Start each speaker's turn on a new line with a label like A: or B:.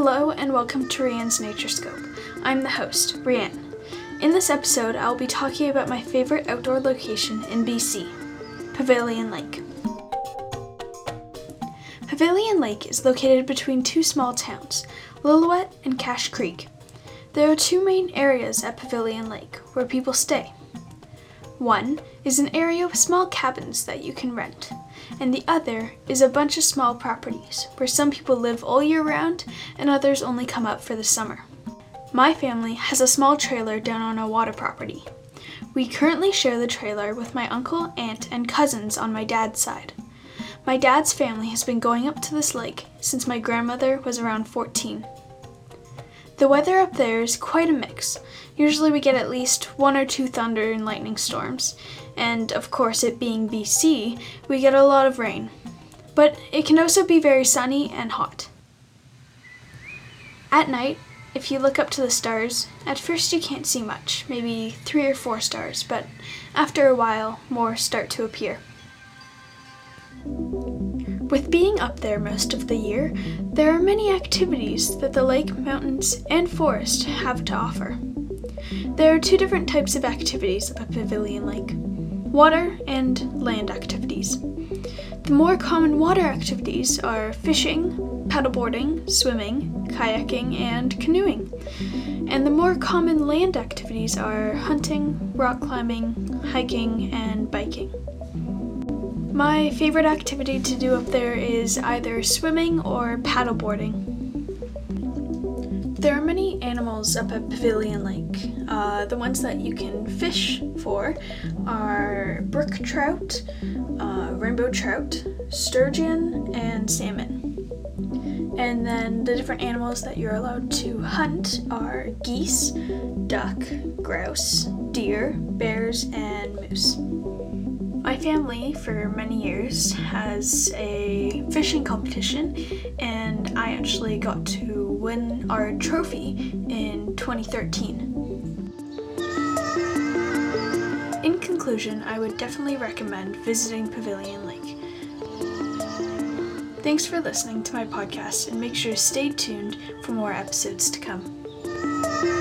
A: Hello and welcome to Rianne's Nature Scope. I'm the host, Rianne. In this episode, I'll be talking about my favorite outdoor location in BC, Pavilion Lake. Pavilion Lake is located between two small towns, Lillooet and Cache Creek. There are two main areas at Pavilion Lake where people stay. One is an area of small cabins that you can rent, and the other is a bunch of small properties where some people live all year round and others only come up for the summer. My family has a small trailer down on a water property. We currently share the trailer with my uncle, aunt, and cousins on my dad's side. My dad's family has been going up to this lake since my grandmother was around 14. The weather up there is quite a mix. Usually we get at least one or two thunder and lightning storms, and of course, it being BC, we get a lot of rain. But it can also be very sunny and hot. At night, if you look up to the stars, at first you can't see much, maybe three or four stars, but after a while, more start to appear. With being up there most of the year, there are many activities that the lake, mountains, and forest have to offer. There are two different types of activities at Pavilion Lake water and land activities. The more common water activities are fishing, paddleboarding, swimming, kayaking, and canoeing. And the more common land activities are hunting, rock climbing, hiking, and biking. My favorite activity to do up there is either swimming or paddleboarding. There are many animals up at Pavilion Lake. Uh, the ones that you can fish for are brook trout, uh, rainbow trout, sturgeon, and salmon. And then the different animals that you're allowed to hunt are geese, duck, grouse, deer, bears, and moose. My family, for many years, has a fishing competition, and I actually got to win our trophy in 2013. In conclusion, I would definitely recommend visiting Pavilion Lake. Thanks for listening to my podcast, and make sure to stay tuned for more episodes to come.